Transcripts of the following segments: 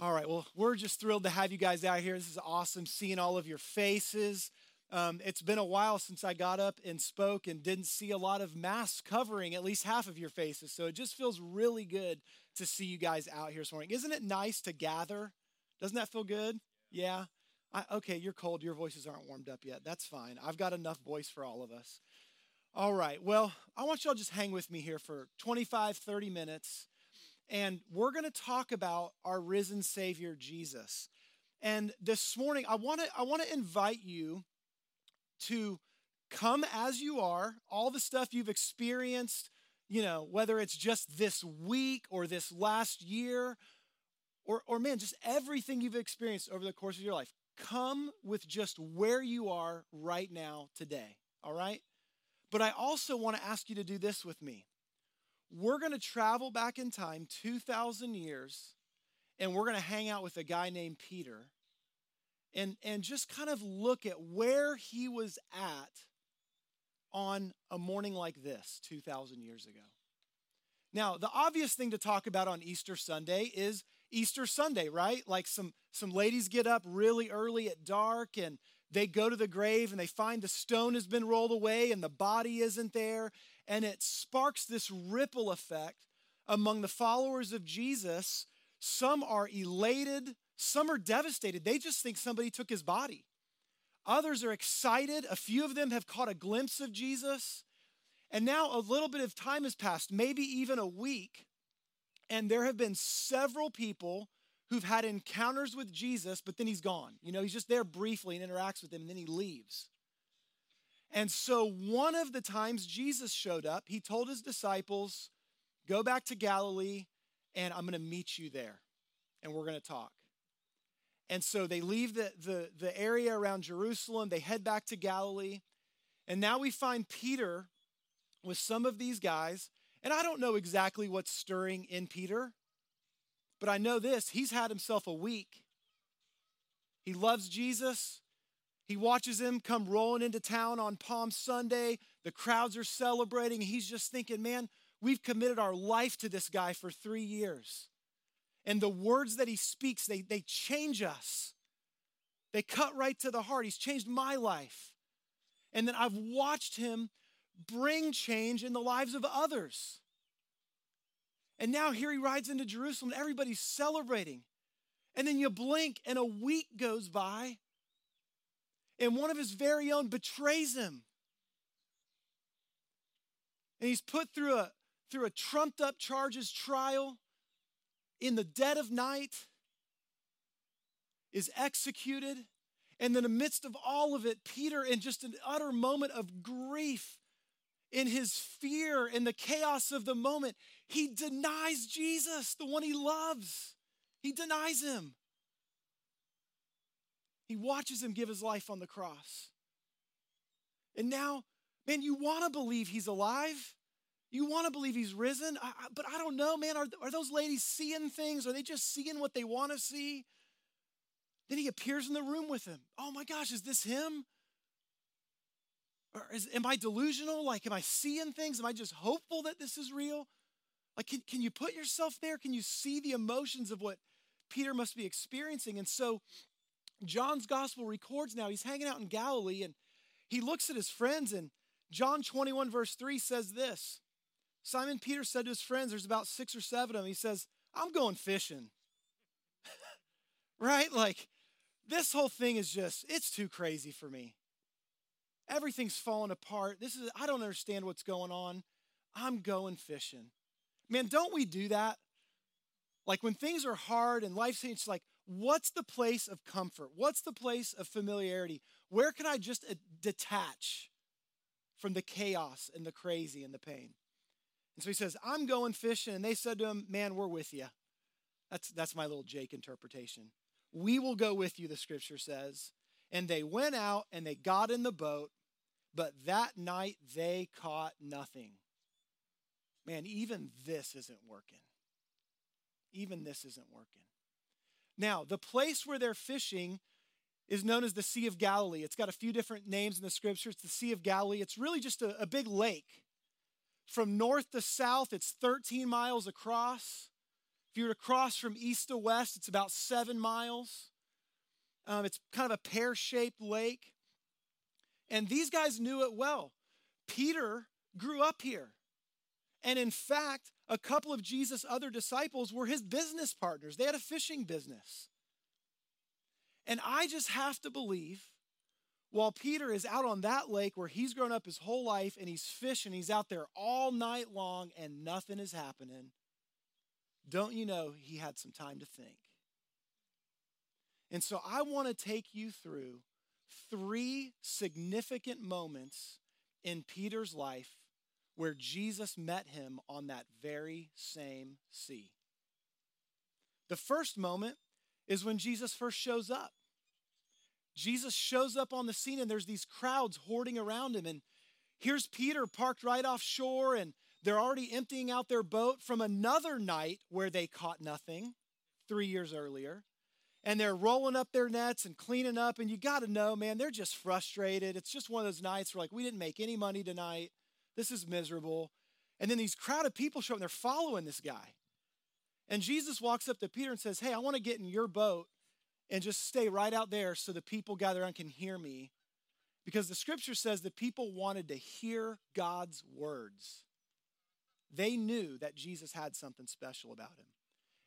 All right, well, we're just thrilled to have you guys out here. This is awesome seeing all of your faces. Um, it's been a while since I got up and spoke and didn't see a lot of masks covering at least half of your faces. So it just feels really good to see you guys out here this morning. Isn't it nice to gather? Doesn't that feel good? Yeah. I, okay, you're cold. Your voices aren't warmed up yet. That's fine. I've got enough voice for all of us. All right. Well, I want y'all just hang with me here for 25, 30 minutes and we're going to talk about our risen Savior Jesus. And this morning, I want to I want to invite you to come as you are, all the stuff you've experienced, you know, whether it's just this week or this last year, or, or man, just everything you've experienced over the course of your life. Come with just where you are right now today, all right? But I also want to ask you to do this with me we're going to travel back in time 2,000 years and we're going to hang out with a guy named Peter and, and just kind of look at where he was at on a morning like this 2,000 years ago. Now, the obvious thing to talk about on Easter Sunday is Easter Sunday, right? Like some, some ladies get up really early at dark and they go to the grave and they find the stone has been rolled away and the body isn't there and it sparks this ripple effect among the followers of Jesus. Some are elated, some are devastated. They just think somebody took his body. Others are excited. A few of them have caught a glimpse of Jesus. And now a little bit of time has passed, maybe even a week, and there have been several people who've had encounters with Jesus, but then he's gone. You know, he's just there briefly and interacts with them, and then he leaves. And so, one of the times Jesus showed up, he told his disciples, Go back to Galilee, and I'm going to meet you there, and we're going to talk. And so they leave the, the, the area around Jerusalem, they head back to Galilee, and now we find Peter with some of these guys. And I don't know exactly what's stirring in Peter, but I know this he's had himself a week. He loves Jesus. He watches him come rolling into town on Palm Sunday. The crowds are celebrating. He's just thinking, man, we've committed our life to this guy for three years. And the words that he speaks, they, they change us. They cut right to the heart. He's changed my life. And then I've watched him bring change in the lives of others. And now here he rides into Jerusalem, everybody's celebrating. And then you blink, and a week goes by, and one of his very own betrays him. And he's put through a through a trumped up charges trial. In the dead of night is executed. And in the midst of all of it Peter in just an utter moment of grief in his fear in the chaos of the moment he denies Jesus the one he loves. He denies him he watches him give his life on the cross. And now, man, you want to believe he's alive. You want to believe he's risen. I, I, but I don't know, man. Are, are those ladies seeing things? Are they just seeing what they want to see? Then he appears in the room with him. Oh my gosh, is this him? Or is, am I delusional? Like, am I seeing things? Am I just hopeful that this is real? Like, can, can you put yourself there? Can you see the emotions of what Peter must be experiencing? And so John's gospel records now he's hanging out in Galilee and he looks at his friends and John 21 verse 3 says this. Simon Peter said to his friends, there's about six or seven of them, he says, I'm going fishing. right? Like, this whole thing is just, it's too crazy for me. Everything's falling apart. This is, I don't understand what's going on. I'm going fishing. Man, don't we do that? Like when things are hard and life's it's like, what's the place of comfort? What's the place of familiarity? Where can I just uh, detach from the chaos and the crazy and the pain? And so he says, I'm going fishing. And they said to him, Man, we're with you. That's, that's my little Jake interpretation. We will go with you, the scripture says. And they went out and they got in the boat, but that night they caught nothing. Man, even this isn't working. Even this isn't working. Now, the place where they're fishing is known as the Sea of Galilee. It's got a few different names in the scripture. It's the Sea of Galilee. It's really just a, a big lake. From north to south, it's 13 miles across. If you were to cross from east to west, it's about seven miles. Um, it's kind of a pear shaped lake. And these guys knew it well. Peter grew up here. And in fact, a couple of Jesus' other disciples were his business partners. They had a fishing business. And I just have to believe while Peter is out on that lake where he's grown up his whole life and he's fishing, he's out there all night long and nothing is happening. Don't you know he had some time to think? And so I want to take you through three significant moments in Peter's life where Jesus met him on that very same sea. The first moment is when Jesus first shows up. Jesus shows up on the scene and there's these crowds hoarding around him. And here's Peter parked right offshore and they're already emptying out their boat from another night where they caught nothing three years earlier and they're rolling up their nets and cleaning up. And you got to know, man, they're just frustrated. It's just one of those nights where, like, we didn't make any money tonight. This is miserable. And then these crowd of people show up and they're following this guy. And Jesus walks up to Peter and says, Hey, I want to get in your boat and just stay right out there so the people gather around can hear me. Because the scripture says that people wanted to hear God's words. They knew that Jesus had something special about him.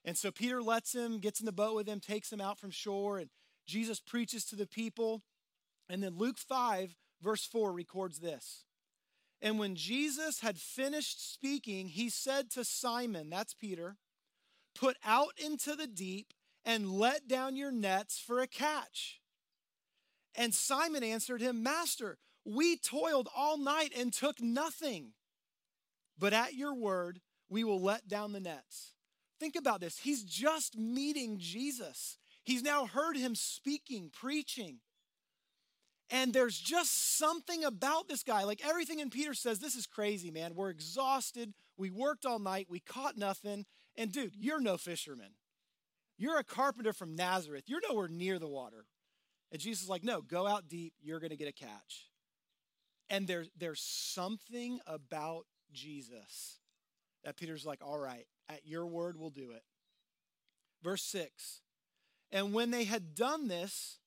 And so Peter lets him, gets in the boat with him, takes him out from shore, and Jesus preaches to the people. And then Luke 5, verse 4, records this. And when Jesus had finished speaking, he said to Simon, that's Peter, put out into the deep and let down your nets for a catch. And Simon answered him, Master, we toiled all night and took nothing. But at your word, we will let down the nets. Think about this. He's just meeting Jesus. He's now heard him speaking, preaching. And there's just something about this guy. Like everything in Peter says, this is crazy, man. We're exhausted. We worked all night. We caught nothing. And dude, you're no fisherman. You're a carpenter from Nazareth. You're nowhere near the water. And Jesus is like, no, go out deep. You're going to get a catch. And there, there's something about Jesus that Peter's like, all right, at your word, we'll do it. Verse 6 And when they had done this,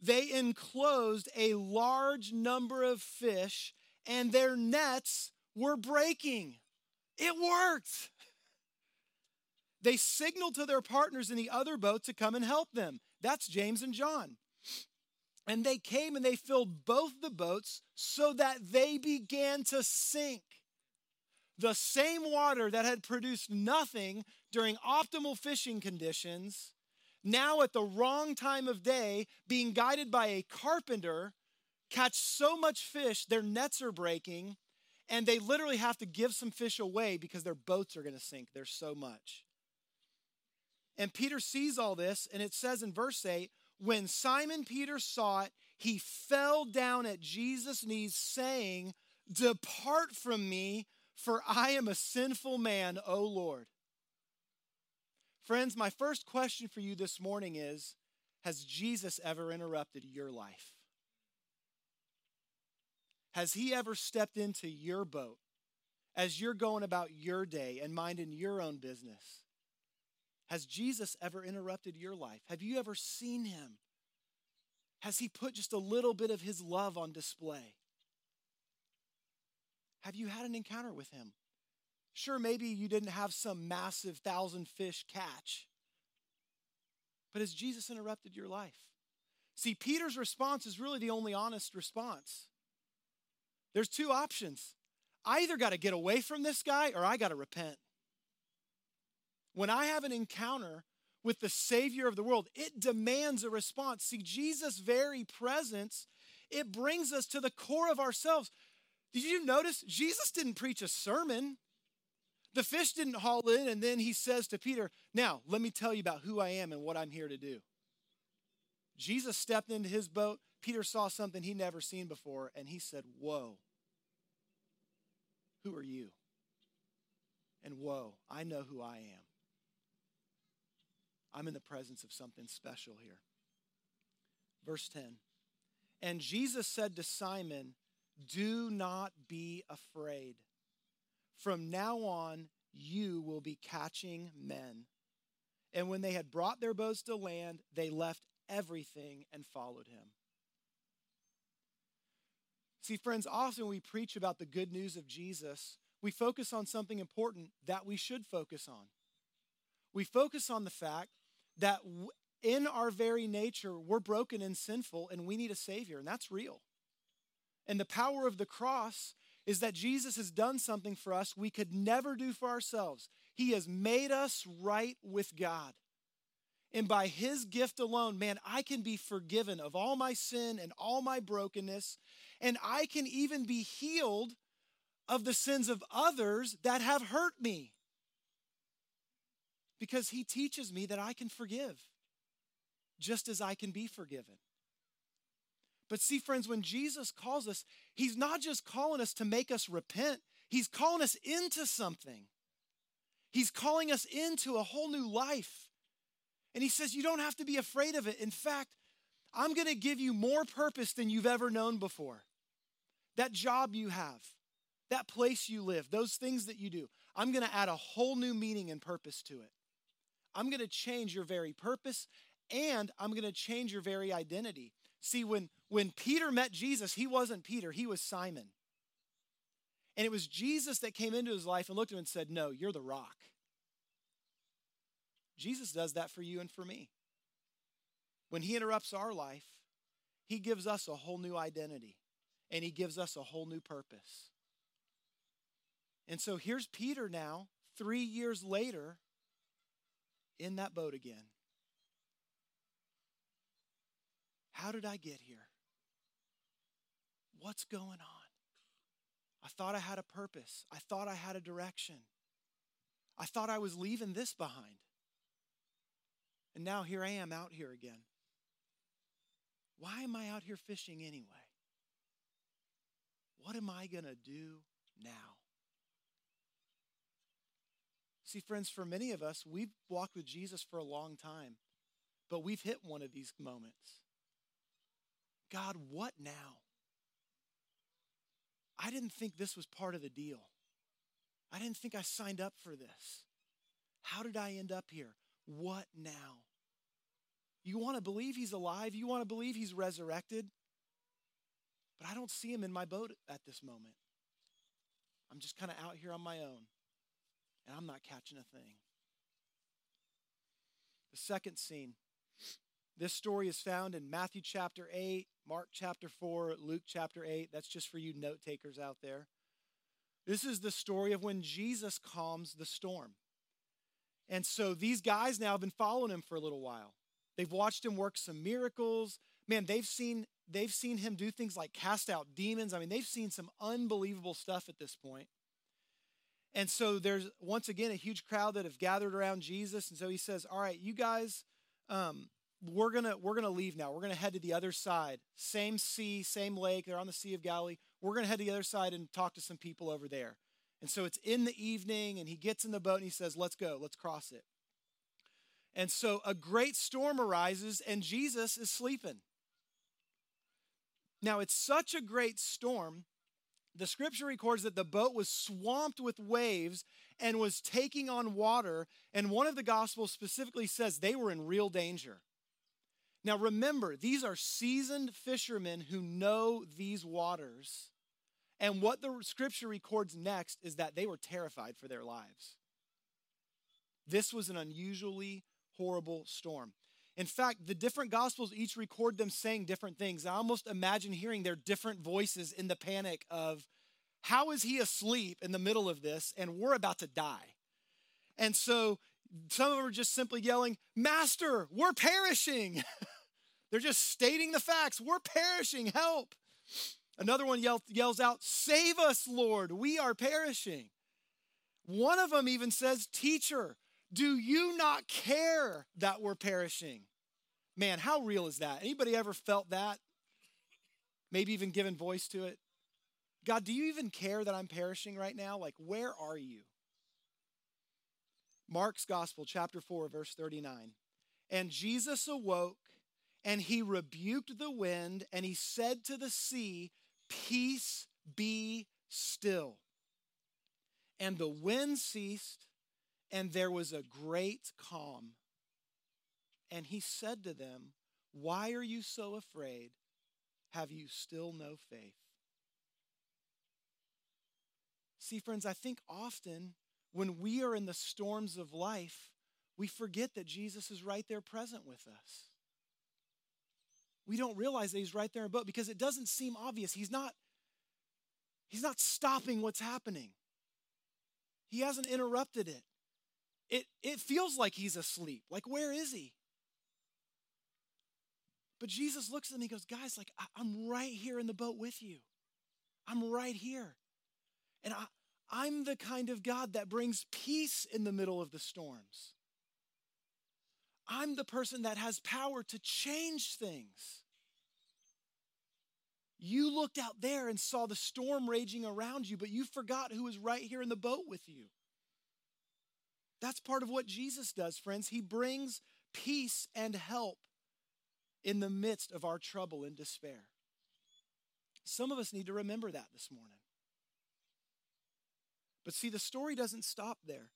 they enclosed a large number of fish, and their nets were breaking. It worked. They signaled to their partners in the other boat to come and help them. That's James and John. And they came and they filled both the boats so that they began to sink the same water that had produced nothing during optimal fishing conditions, now at the wrong time of day, being guided by a carpenter, catch so much fish, their nets are breaking, and they literally have to give some fish away because their boats are going to sink. There's so much. And Peter sees all this, and it says in verse 8 when Simon Peter saw it, he fell down at Jesus' knees, saying, Depart from me, for I am a sinful man, O Lord. Friends, my first question for you this morning is Has Jesus ever interrupted your life? Has he ever stepped into your boat as you're going about your day and minding your own business? Has Jesus ever interrupted your life? Have you ever seen him? Has he put just a little bit of his love on display? Have you had an encounter with him? Sure, maybe you didn't have some massive thousand fish catch, but has Jesus interrupted your life? See, Peter's response is really the only honest response. There's two options. I either got to get away from this guy or I got to repent. When I have an encounter with the Savior of the world, it demands a response. See, Jesus' very presence, it brings us to the core of ourselves. Did you notice Jesus didn't preach a sermon? The fish didn't haul in, and then he says to Peter, Now, let me tell you about who I am and what I'm here to do. Jesus stepped into his boat. Peter saw something he'd never seen before, and he said, Whoa, who are you? And whoa, I know who I am. I'm in the presence of something special here. Verse 10 And Jesus said to Simon, do not be afraid. From now on, you will be catching men. And when they had brought their boats to land, they left everything and followed him. See, friends, often we preach about the good news of Jesus, we focus on something important that we should focus on. We focus on the fact that in our very nature, we're broken and sinful and we need a Savior, and that's real. And the power of the cross is that Jesus has done something for us we could never do for ourselves. He has made us right with God. And by his gift alone, man, I can be forgiven of all my sin and all my brokenness. And I can even be healed of the sins of others that have hurt me. Because he teaches me that I can forgive just as I can be forgiven. But see, friends, when Jesus calls us, he's not just calling us to make us repent, he's calling us into something. He's calling us into a whole new life. And he says, You don't have to be afraid of it. In fact, I'm going to give you more purpose than you've ever known before. That job you have, that place you live, those things that you do, I'm going to add a whole new meaning and purpose to it. I'm going to change your very purpose and I'm going to change your very identity. See, when, when Peter met Jesus, he wasn't Peter, he was Simon. And it was Jesus that came into his life and looked at him and said, No, you're the rock. Jesus does that for you and for me. When he interrupts our life, he gives us a whole new identity and he gives us a whole new purpose. And so here's Peter now, three years later, in that boat again. How did I get here? What's going on? I thought I had a purpose. I thought I had a direction. I thought I was leaving this behind. And now here I am out here again. Why am I out here fishing anyway? What am I going to do now? See, friends, for many of us, we've walked with Jesus for a long time, but we've hit one of these moments. God, what now? I didn't think this was part of the deal. I didn't think I signed up for this. How did I end up here? What now? You want to believe he's alive, you want to believe he's resurrected, but I don't see him in my boat at this moment. I'm just kind of out here on my own, and I'm not catching a thing. The second scene this story is found in Matthew chapter 8, Mark chapter 4, Luke chapter 8. That's just for you note takers out there. This is the story of when Jesus calms the storm. And so these guys now have been following him for a little while. They've watched him work some miracles. Man, they've seen they've seen him do things like cast out demons. I mean, they've seen some unbelievable stuff at this point. And so there's once again a huge crowd that have gathered around Jesus. And so he says, All right, you guys, um, we're gonna we're gonna leave now. We're gonna head to the other side. Same sea, same lake. They're on the Sea of Galilee. We're gonna head to the other side and talk to some people over there. And so it's in the evening, and he gets in the boat and he says, "Let's go. Let's cross it." And so a great storm arises, and Jesus is sleeping. Now it's such a great storm. The scripture records that the boat was swamped with waves and was taking on water. And one of the gospels specifically says they were in real danger. Now remember, these are seasoned fishermen who know these waters. And what the scripture records next is that they were terrified for their lives. This was an unusually horrible storm. In fact, the different gospels each record them saying different things. I almost imagine hearing their different voices in the panic of how is he asleep in the middle of this and we're about to die? And so some of them are just simply yelling, Master, we're perishing. They're just stating the facts. We're perishing. Help. Another one yell, yells out, Save us, Lord. We are perishing. One of them even says, Teacher, do you not care that we're perishing? Man, how real is that? Anybody ever felt that? Maybe even given voice to it? God, do you even care that I'm perishing right now? Like, where are you? Mark's Gospel, chapter 4, verse 39. And Jesus awoke and he rebuked the wind and he said to the sea, Peace be still. And the wind ceased and there was a great calm And he said to them, Why are you so afraid? Have you still no faith? See, friends, I think often when we are in the storms of life, we forget that Jesus is right there present with us. We don't realize that he's right there in the boat because it doesn't seem obvious. He's not he's not stopping what's happening. He hasn't interrupted it. It it feels like he's asleep. Like where is he? But Jesus looks at them and he goes, Guys, like, I, am right here in the boat with you. I'm right here. And I, I'm the kind of God that brings peace in the middle of the storms. I'm the person that has power to change things. You looked out there and saw the storm raging around you, but you forgot who was right here in the boat with you. That's part of what Jesus does, friends. He brings peace and help in the midst of our trouble and despair. Some of us need to remember that this morning. But see, the story doesn't stop there.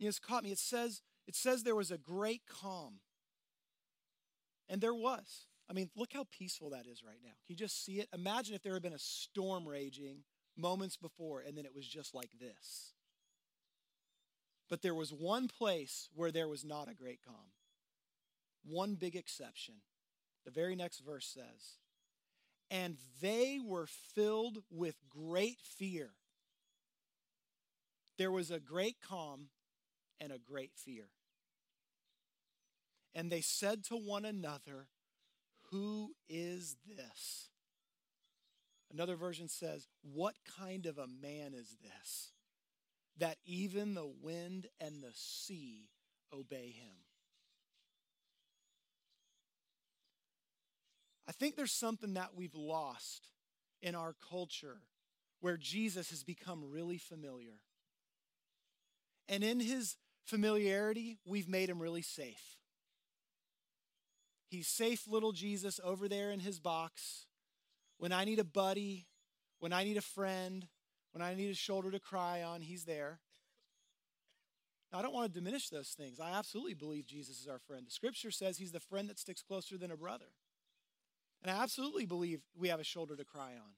You know, it's caught me. It says, it says there was a great calm. And there was. I mean, look how peaceful that is right now. Can you just see it? Imagine if there had been a storm raging moments before and then it was just like this. But there was one place where there was not a great calm. One big exception. The very next verse says, And they were filled with great fear. There was a great calm and a great fear. And they said to one another, Who is this? Another version says, What kind of a man is this that even the wind and the sea obey him? I think there's something that we've lost in our culture where Jesus has become really familiar. And in his familiarity, we've made him really safe. He's safe, little Jesus, over there in his box. When I need a buddy, when I need a friend, when I need a shoulder to cry on, he's there. Now, I don't want to diminish those things. I absolutely believe Jesus is our friend. The scripture says he's the friend that sticks closer than a brother. And I absolutely believe we have a shoulder to cry on.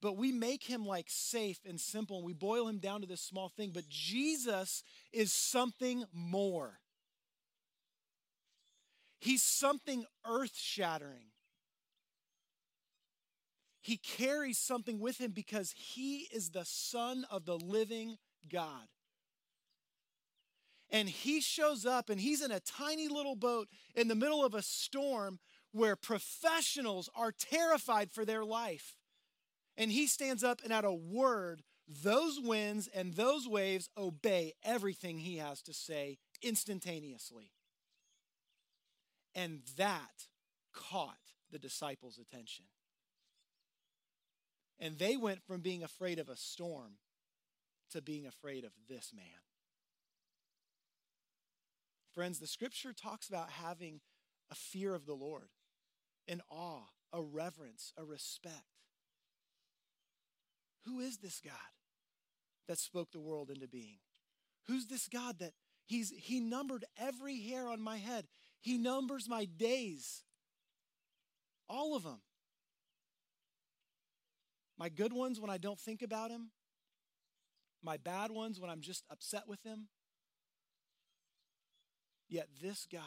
But we make him like safe and simple and we boil him down to this small thing. But Jesus is something more. He's something earth shattering. He carries something with him because he is the Son of the living God. And he shows up and he's in a tiny little boat in the middle of a storm where professionals are terrified for their life. And he stands up and at a word, those winds and those waves obey everything he has to say instantaneously. And that caught the disciples' attention. And they went from being afraid of a storm to being afraid of this man. Friends, the scripture talks about having a fear of the Lord an awe, a reverence, a respect. Who is this God that spoke the world into being? Who's this God that he's he numbered every hair on my head. He numbers my days. All of them. My good ones when I don't think about him. My bad ones when I'm just upset with him. Yet this God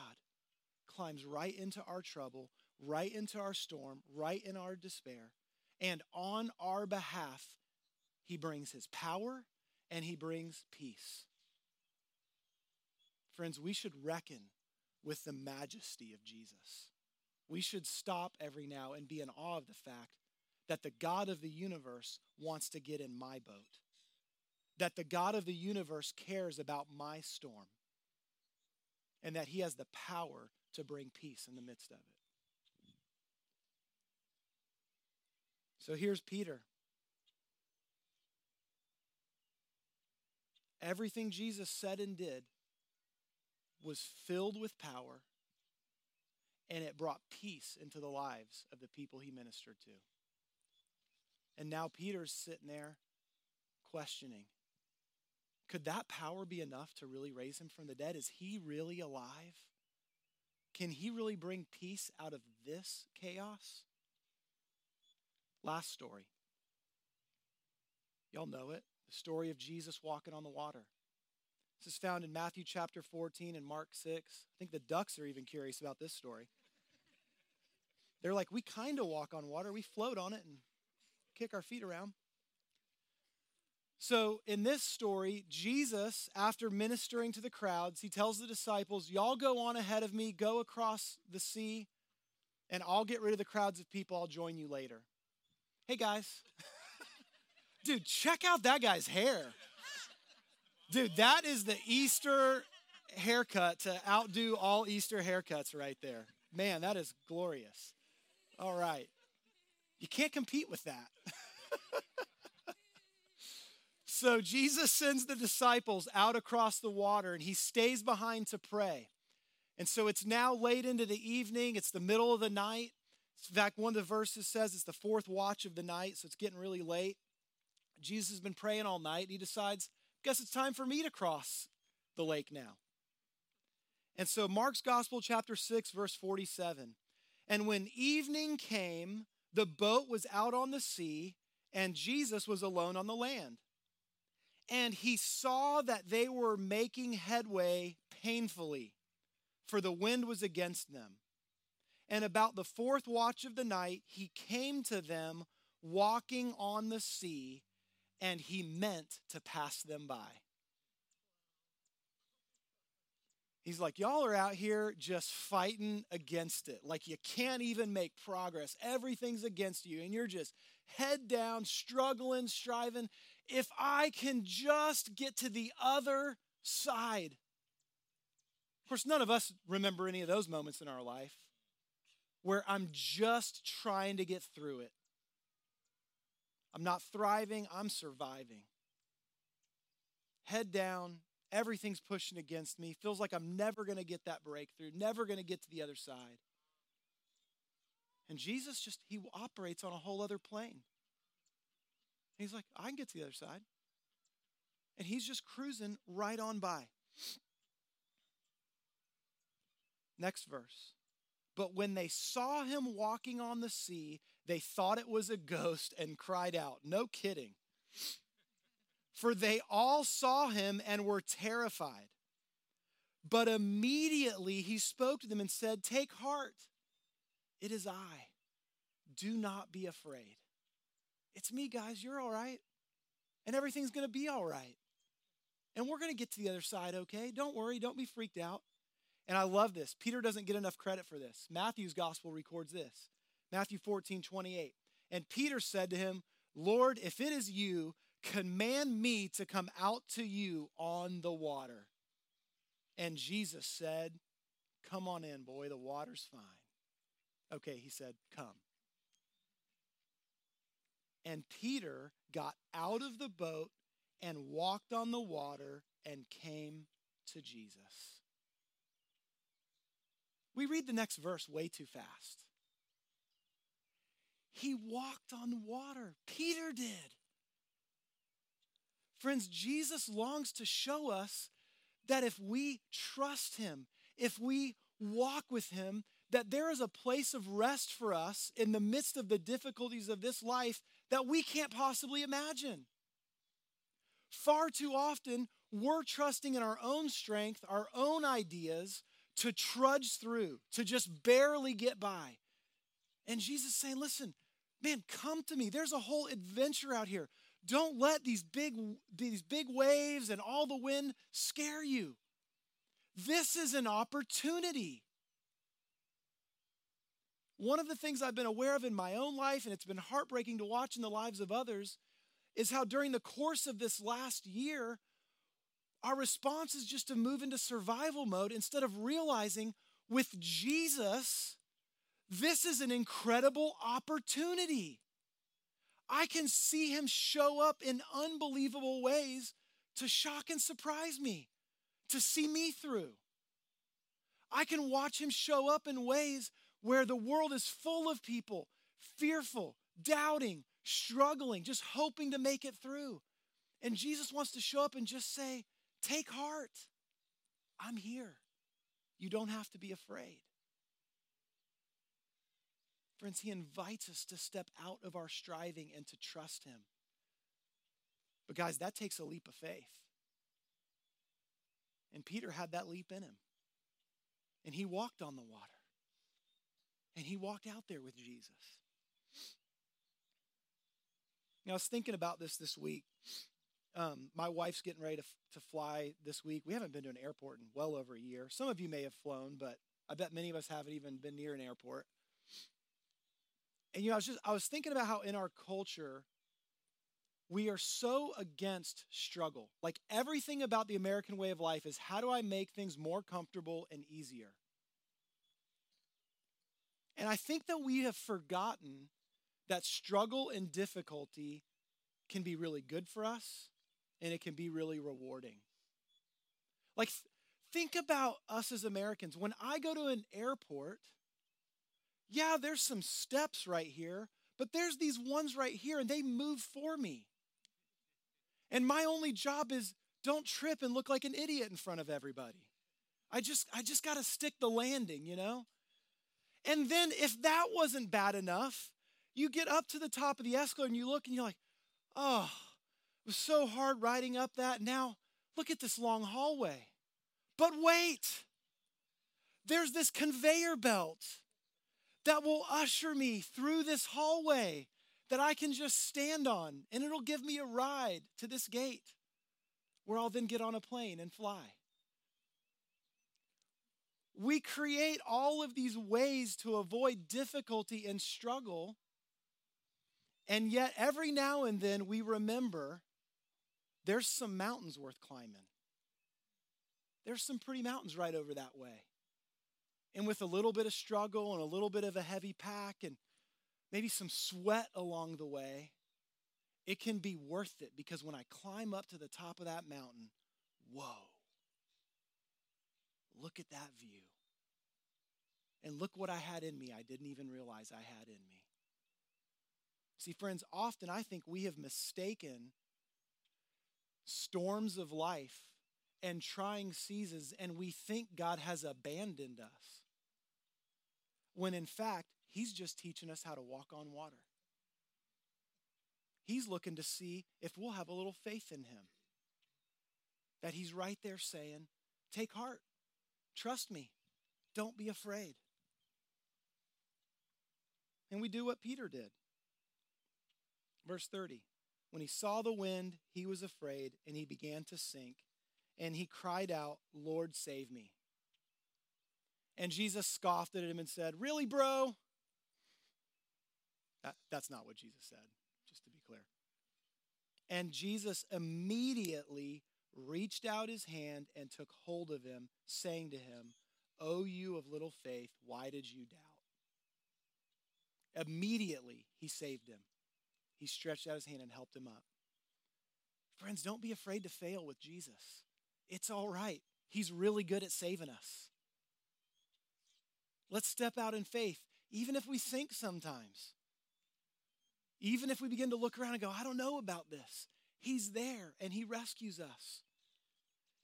climbs right into our trouble, right into our storm, right in our despair. And on our behalf, he brings his power and he brings peace. Friends, we should reckon with the majesty of Jesus. We should stop every now and be in awe of the fact that the God of the universe wants to get in my boat, that the God of the universe cares about my storm, and that he has the power to bring peace in the midst of it. So here's Peter. Everything Jesus said and did was filled with power, and it brought peace into the lives of the people he ministered to. And now Peter's sitting there questioning could that power be enough to really raise him from the dead? Is he really alive? can he really bring peace out of this chaos? Last story. Y'all know it the story of Jesus walking on the water. This is found in Matthew chapter 14 and Mark 6. I think the ducks are even curious about this story. They're like, we kind of walk on water, we float on it and kick our feet around. So, in this story, Jesus, after ministering to the crowds, he tells the disciples, Y'all go on ahead of me, go across the sea, and I'll get rid of the crowds of people. I'll join you later. Hey, guys. Dude, check out that guy's hair. Dude, that is the Easter haircut to outdo all Easter haircuts right there. Man, that is glorious. All right. You can't compete with that. So Jesus sends the disciples out across the water and he stays behind to pray. And so it's now late into the evening, it's the middle of the night. In fact, one of the verses says it's the fourth watch of the night, so it's getting really late. Jesus has been praying all night. and He decides, guess it's time for me to cross the lake now. And so, Mark's Gospel, chapter 6, verse 47. And when evening came, the boat was out on the sea, and Jesus was alone on the land. And he saw that they were making headway painfully, for the wind was against them. And about the fourth watch of the night, he came to them walking on the sea, and he meant to pass them by. He's like, Y'all are out here just fighting against it. Like you can't even make progress. Everything's against you, and you're just head down, struggling, striving if I can just get to the other side. Of course, none of us remember any of those moments in our life where I'm just trying to get through it. I'm not thriving, I'm surviving. Head down, everything's pushing against me. Feels like I'm never going to get that breakthrough, never going to get to the other side. And Jesus just, he operates on a whole other plane. He's like, I can get to the other side. And he's just cruising right on by. Next verse. But when they saw him walking on the sea, they thought it was a ghost and cried out. No kidding. For they all saw him and were terrified. But immediately he spoke to them and said, Take heart, it is I. Do not be afraid. It's me, guys. You're all right. And everything's going to be all right. And we're going to get to the other side, okay? Don't worry. Don't be freaked out. And I love this. Peter doesn't get enough credit for this. Matthew's gospel records this Matthew 14, 28. And Peter said to him, Lord, if it is you, command me to come out to you on the water. And Jesus said, Come on in, boy, the water's fine. Okay, he said, Come. And Peter got out of the boat and walked on the water and came to Jesus. We read the next verse way too fast. He walked on water. Peter did. Friends, Jesus longs to show us that if we trust him, if we walk with him, that there is a place of rest for us in the midst of the difficulties of this life that we can't possibly imagine. Far too often, we're trusting in our own strength, our own ideas to trudge through, to just barely get by. And Jesus saying, listen, man, come to me. There's a whole adventure out here. Don't let these big, these big waves and all the wind scare you. This is an opportunity. One of the things I've been aware of in my own life, and it's been heartbreaking to watch in the lives of others, is how during the course of this last year, our response is just to move into survival mode instead of realizing with Jesus, this is an incredible opportunity. I can see him show up in unbelievable ways to shock and surprise me, to see me through. I can watch him show up in ways where the world is full of people fearful, doubting, struggling, just hoping to make it through. And Jesus wants to show up and just say, Take heart. I'm here. You don't have to be afraid. Friends, He invites us to step out of our striving and to trust Him. But, guys, that takes a leap of faith. And Peter had that leap in him. And he walked on the water. And he walked out there with Jesus. Now, I was thinking about this this week. Um, my wife's getting ready to, to fly this week. We haven't been to an airport in well over a year. Some of you may have flown, but I bet many of us haven't even been near an airport. And you know, I was just I was thinking about how in our culture we are so against struggle. Like everything about the American way of life is how do I make things more comfortable and easier? And I think that we have forgotten that struggle and difficulty can be really good for us and it can be really rewarding. Like, think about us as Americans. When I go to an airport, yeah, there's some steps right here, but there's these ones right here and they move for me. And my only job is don't trip and look like an idiot in front of everybody. I just I just got to stick the landing, you know? And then if that wasn't bad enough, you get up to the top of the escalator and you look and you're like, "Oh, it was so hard riding up that. Now, look at this long hallway." But wait. There's this conveyor belt that will usher me through this hallway that I can just stand on, and it'll give me a ride to this gate where I'll then get on a plane and fly. We create all of these ways to avoid difficulty and struggle, and yet every now and then we remember there's some mountains worth climbing. There's some pretty mountains right over that way. And with a little bit of struggle and a little bit of a heavy pack and maybe some sweat along the way, it can be worth it because when I climb up to the top of that mountain, whoa, look at that view. And look what I had in me I didn't even realize I had in me. See, friends, often I think we have mistaken storms of life and trying seasons, and we think God has abandoned us. When in fact, He's just teaching us how to walk on water. He's looking to see if we'll have a little faith in him. That he's right there saying, Take heart, trust me, don't be afraid. And we do what Peter did. Verse 30 When he saw the wind, he was afraid, and he began to sink, and he cried out, Lord, save me. And Jesus scoffed at him and said, Really, bro? That, that's not what Jesus said, just to be clear. And Jesus immediately reached out his hand and took hold of him, saying to him, O you of little faith, why did you doubt? Immediately, he saved him. He stretched out his hand and helped him up. Friends, don't be afraid to fail with Jesus. It's all right. He's really good at saving us. Let's step out in faith, even if we sink sometimes. Even if we begin to look around and go, I don't know about this, He's there and He rescues us.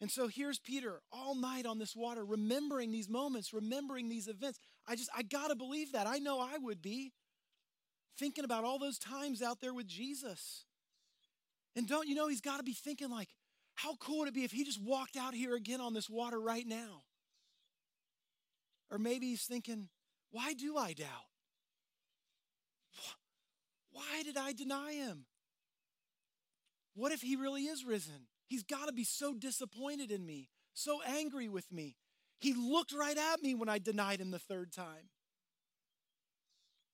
And so here's Peter all night on this water, remembering these moments, remembering these events. I just, I gotta believe that. I know I would be thinking about all those times out there with Jesus. And don't you know, he's gotta be thinking, like, how cool would it be if he just walked out here again on this water right now? Or maybe he's thinking, why do I doubt? Why did I deny him? What if he really is risen? He's got to be so disappointed in me, so angry with me. He looked right at me when I denied him the third time.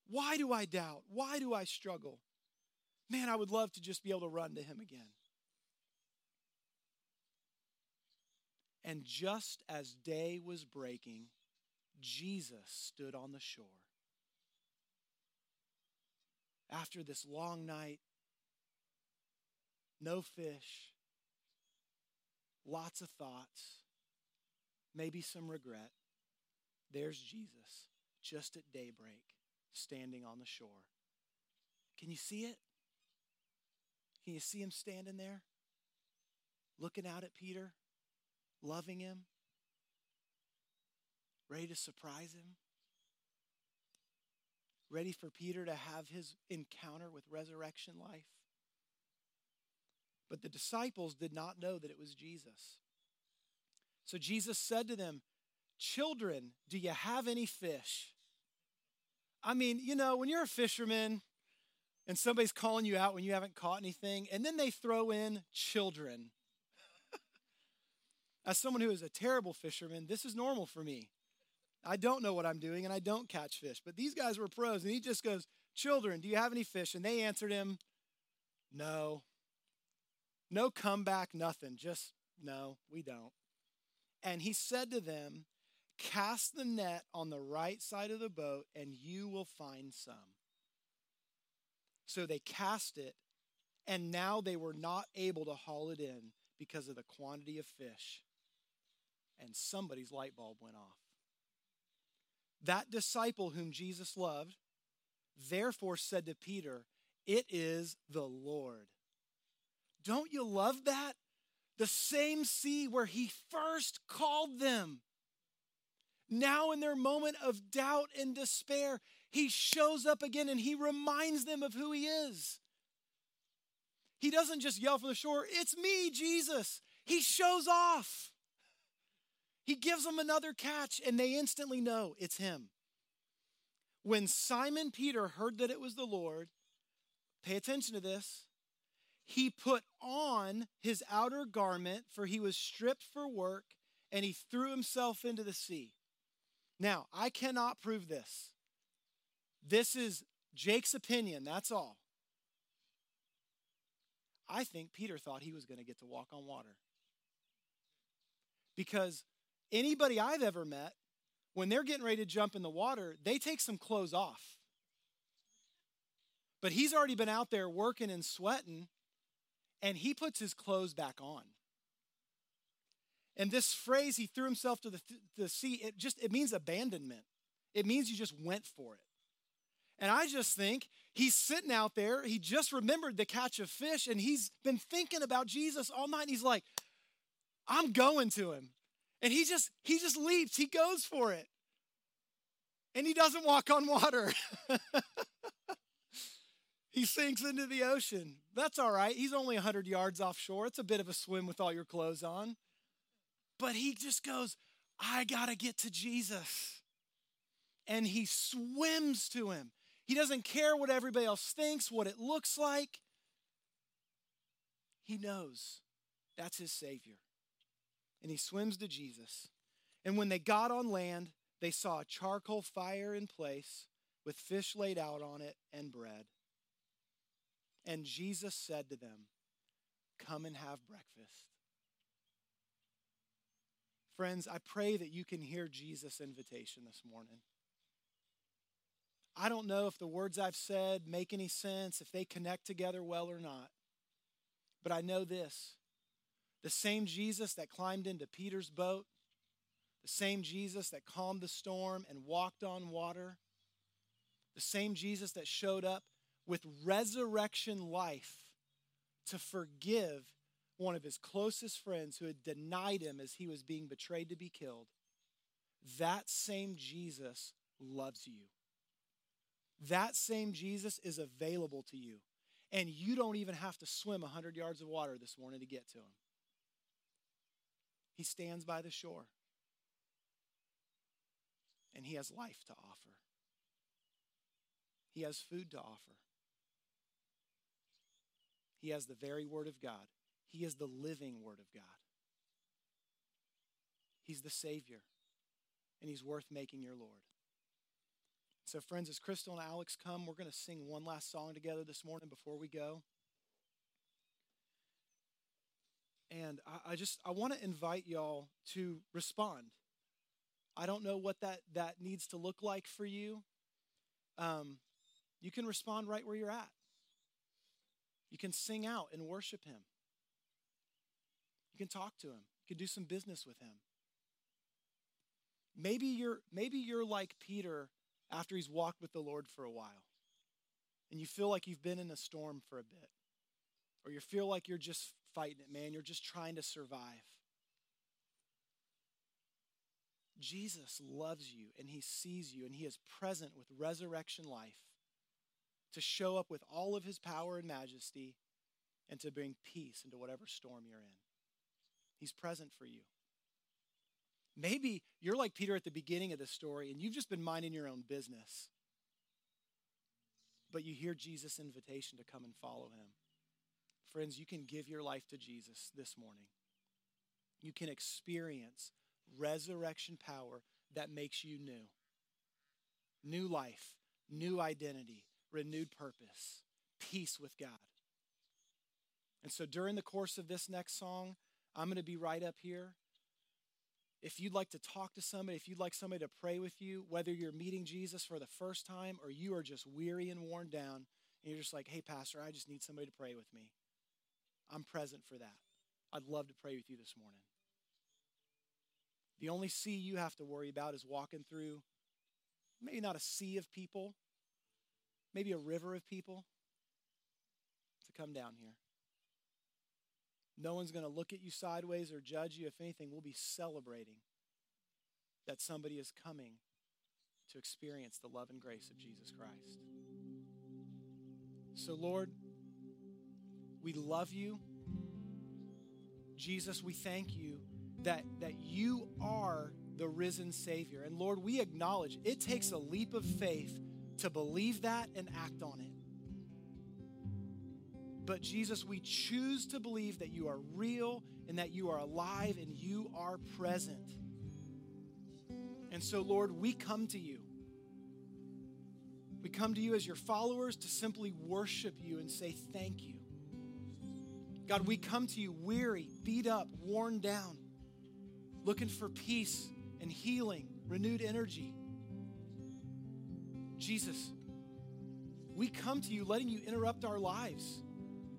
Why do I doubt? Why do I struggle? Man, I would love to just be able to run to him again. And just as day was breaking, Jesus stood on the shore after this long night, no fish, lots of thoughts, maybe some regret, there's Jesus just at daybreak standing on the shore. Can you see it? Can you see him standing there, looking out at Peter, loving him, ready to surprise him? ready for Peter to have his encounter with resurrection life. But the disciples did not know that it was Jesus. So Jesus said to them, Children, do you have any fish? I mean, you know, when you're a fisherman and somebody's calling you out when you haven't caught anything, and then they throw in children. As someone who is a terrible fisherman, this is normal for me. I don't know what I'm doing and I don't catch fish. But these guys were pros, and he just goes, Children, do you have any fish? And they answered him, No. No comeback, nothing. Just, no, we don't. And he said to them, Cast the net on the right side of the boat, and you will find some. So they cast it, and now they were not able to haul it in because of the quantity of fish. And somebody's light bulb went off. That disciple whom Jesus loved, therefore said to Peter, It is the Lord. Don't you love that? The same sea where he first called them. Now, in their moment of doubt and despair, he shows up again and he reminds them of who he is. He doesn't just yell from the shore, It's me, Jesus. He shows off. He gives them another catch, and they instantly know it's him. When Simon Peter heard that it was the Lord, pay attention to this. He put on his outer garment, for he was stripped for work, and he threw himself into the sea. Now, I cannot prove this. This is Jake's opinion, that's all. I think Peter thought he was going to get to walk on water. Because anybody I've ever met, when they're getting ready to jump in the water, they take some clothes off. But he's already been out there working and sweating, and he puts his clothes back on. And this phrase, he threw himself to the, the sea, it just it means abandonment. It means you just went for it. And I just think he's sitting out there, he just remembered the catch of fish, and he's been thinking about Jesus all night. And he's like, I'm going to him. And he just he just leaps, he goes for it. And he doesn't walk on water. he sinks into the ocean. That's all right. He's only 100 yards offshore. It's a bit of a swim with all your clothes on. But he just goes, I got to get to Jesus. And he swims to him. He doesn't care what everybody else thinks, what it looks like. He knows that's his Savior. And he swims to Jesus. And when they got on land, they saw a charcoal fire in place with fish laid out on it and bread. And Jesus said to them, Come and have breakfast. Friends, I pray that you can hear Jesus' invitation this morning. I don't know if the words I've said make any sense, if they connect together well or not. But I know this the same Jesus that climbed into Peter's boat, the same Jesus that calmed the storm and walked on water, the same Jesus that showed up with resurrection life to forgive one of his closest friends who had denied him as he was being betrayed to be killed, that same Jesus loves you. That same Jesus is available to you. And you don't even have to swim 100 yards of water this morning to get to him. He stands by the shore. And he has life to offer. He has food to offer. He has the very Word of God. He is the living Word of God. He's the Savior, and He's worth making your Lord. So, friends, as Crystal and Alex come, we're going to sing one last song together this morning before we go. And I, I just I want to invite y'all to respond. I don't know what that that needs to look like for you. Um, you can respond right where you're at. You can sing out and worship Him. You can talk to him. You can do some business with him. Maybe you're maybe you're like Peter after he's walked with the Lord for a while. And you feel like you've been in a storm for a bit. Or you feel like you're just fighting it, man. You're just trying to survive. Jesus loves you and he sees you and he is present with resurrection life to show up with all of his power and majesty and to bring peace into whatever storm you're in. He's present for you. Maybe you're like Peter at the beginning of the story and you've just been minding your own business. But you hear Jesus' invitation to come and follow him. Friends, you can give your life to Jesus this morning. You can experience resurrection power that makes you new. New life, new identity, renewed purpose, peace with God. And so during the course of this next song, I'm going to be right up here. If you'd like to talk to somebody, if you'd like somebody to pray with you, whether you're meeting Jesus for the first time or you are just weary and worn down, and you're just like, hey, Pastor, I just need somebody to pray with me, I'm present for that. I'd love to pray with you this morning. The only sea you have to worry about is walking through maybe not a sea of people, maybe a river of people to come down here. No one's going to look at you sideways or judge you. If anything, we'll be celebrating that somebody is coming to experience the love and grace of Jesus Christ. So, Lord, we love you. Jesus, we thank you that, that you are the risen Savior. And Lord, we acknowledge it takes a leap of faith to believe that and act on it. But Jesus, we choose to believe that you are real and that you are alive and you are present. And so, Lord, we come to you. We come to you as your followers to simply worship you and say thank you. God, we come to you weary, beat up, worn down, looking for peace and healing, renewed energy. Jesus, we come to you letting you interrupt our lives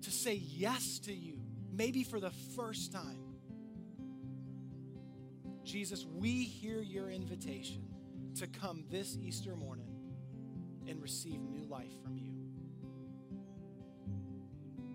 to say yes to you, maybe for the first time. Jesus, we hear your invitation to come this Easter morning and receive new life from you.